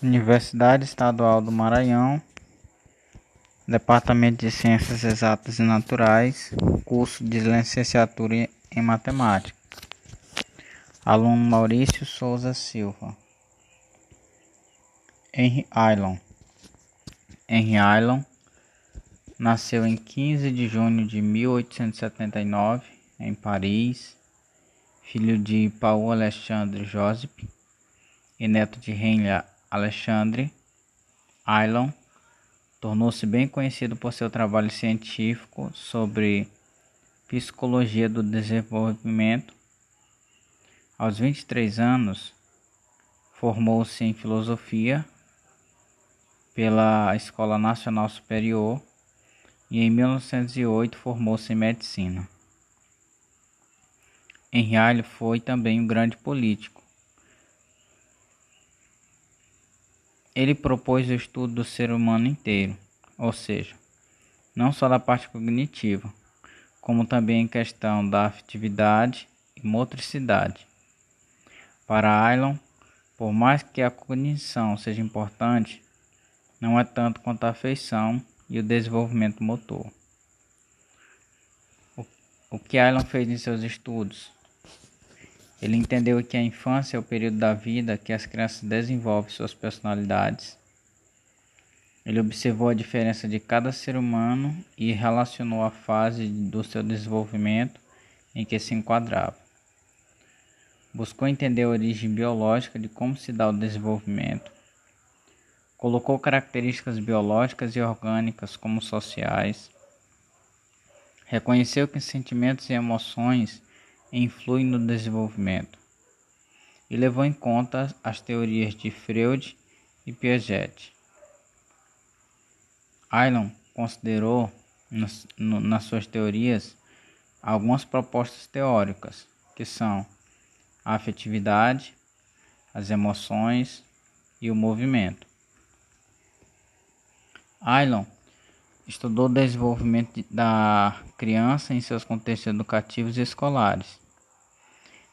Universidade Estadual do Maranhão, Departamento de Ciências Exatas e Naturais, curso de licenciatura em Matemática. Aluno Maurício Souza Silva. Henry Aylon. Henry Aylon nasceu em 15 de junho de 1879 em Paris, filho de Paul Alexandre Joseph e neto de Henry Alexandre Aylon tornou-se bem conhecido por seu trabalho científico sobre psicologia do desenvolvimento. Aos 23 anos, formou-se em filosofia pela Escola Nacional Superior e em 1908 formou-se em medicina. Henrialho foi também um grande político. Ele propôs o estudo do ser humano inteiro, ou seja, não só da parte cognitiva, como também em questão da afetividade e motricidade. Para Aylon, por mais que a cognição seja importante, não é tanto quanto a afeição e o desenvolvimento motor. O que Aylon fez em seus estudos? Ele entendeu que a infância é o período da vida que as crianças desenvolvem suas personalidades. Ele observou a diferença de cada ser humano e relacionou a fase do seu desenvolvimento em que se enquadrava. Buscou entender a origem biológica de como se dá o desenvolvimento. Colocou características biológicas e orgânicas como sociais. Reconheceu que sentimentos e emoções influi no desenvolvimento, e levou em conta as teorias de Freud e Piaget. Aylon considerou nas, nas suas teorias algumas propostas teóricas, que são a afetividade, as emoções e o movimento. Aylon Estudou o desenvolvimento da criança em seus contextos educativos e escolares.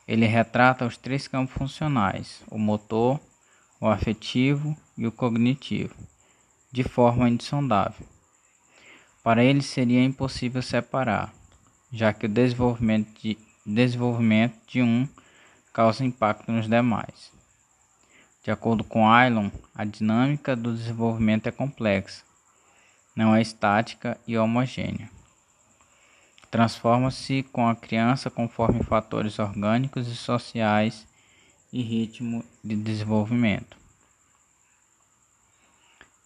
Ele retrata os três campos funcionais: o motor, o afetivo e o cognitivo, de forma indissondável. Para ele seria impossível separar, já que o desenvolvimento de, desenvolvimento de um causa impacto nos demais. De acordo com Aylon, a dinâmica do desenvolvimento é complexa não é estática e homogênea. Transforma-se com a criança conforme fatores orgânicos e sociais e ritmo de desenvolvimento.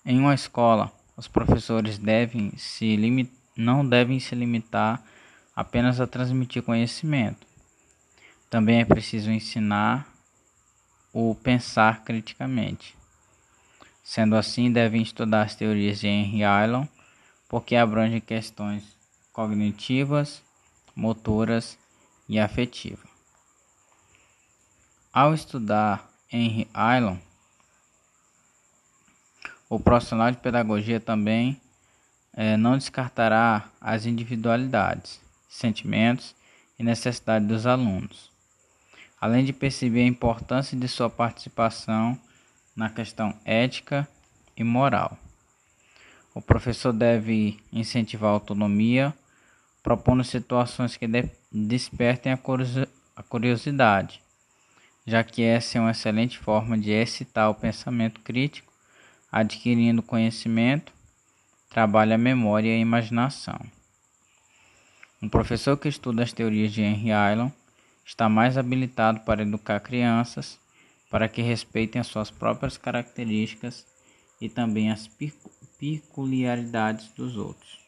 Em uma escola, os professores devem se não devem se limitar apenas a transmitir conhecimento. Também é preciso ensinar o pensar criticamente. Sendo assim, devem estudar as teorias de Henry Aylon, porque abrangem questões cognitivas, motoras e afetivas. Ao estudar Henry Aylon, o profissional de pedagogia também é, não descartará as individualidades, sentimentos e necessidades dos alunos, além de perceber a importância de sua participação na questão ética e moral. O professor deve incentivar a autonomia, propondo situações que despertem a curiosidade, já que essa é uma excelente forma de excitar o pensamento crítico, adquirindo conhecimento, trabalha a memória e a imaginação. Um professor que estuda as teorias de Henry Aylon está mais habilitado para educar crianças para que respeitem as suas próprias características e também as peculiaridades dos outros.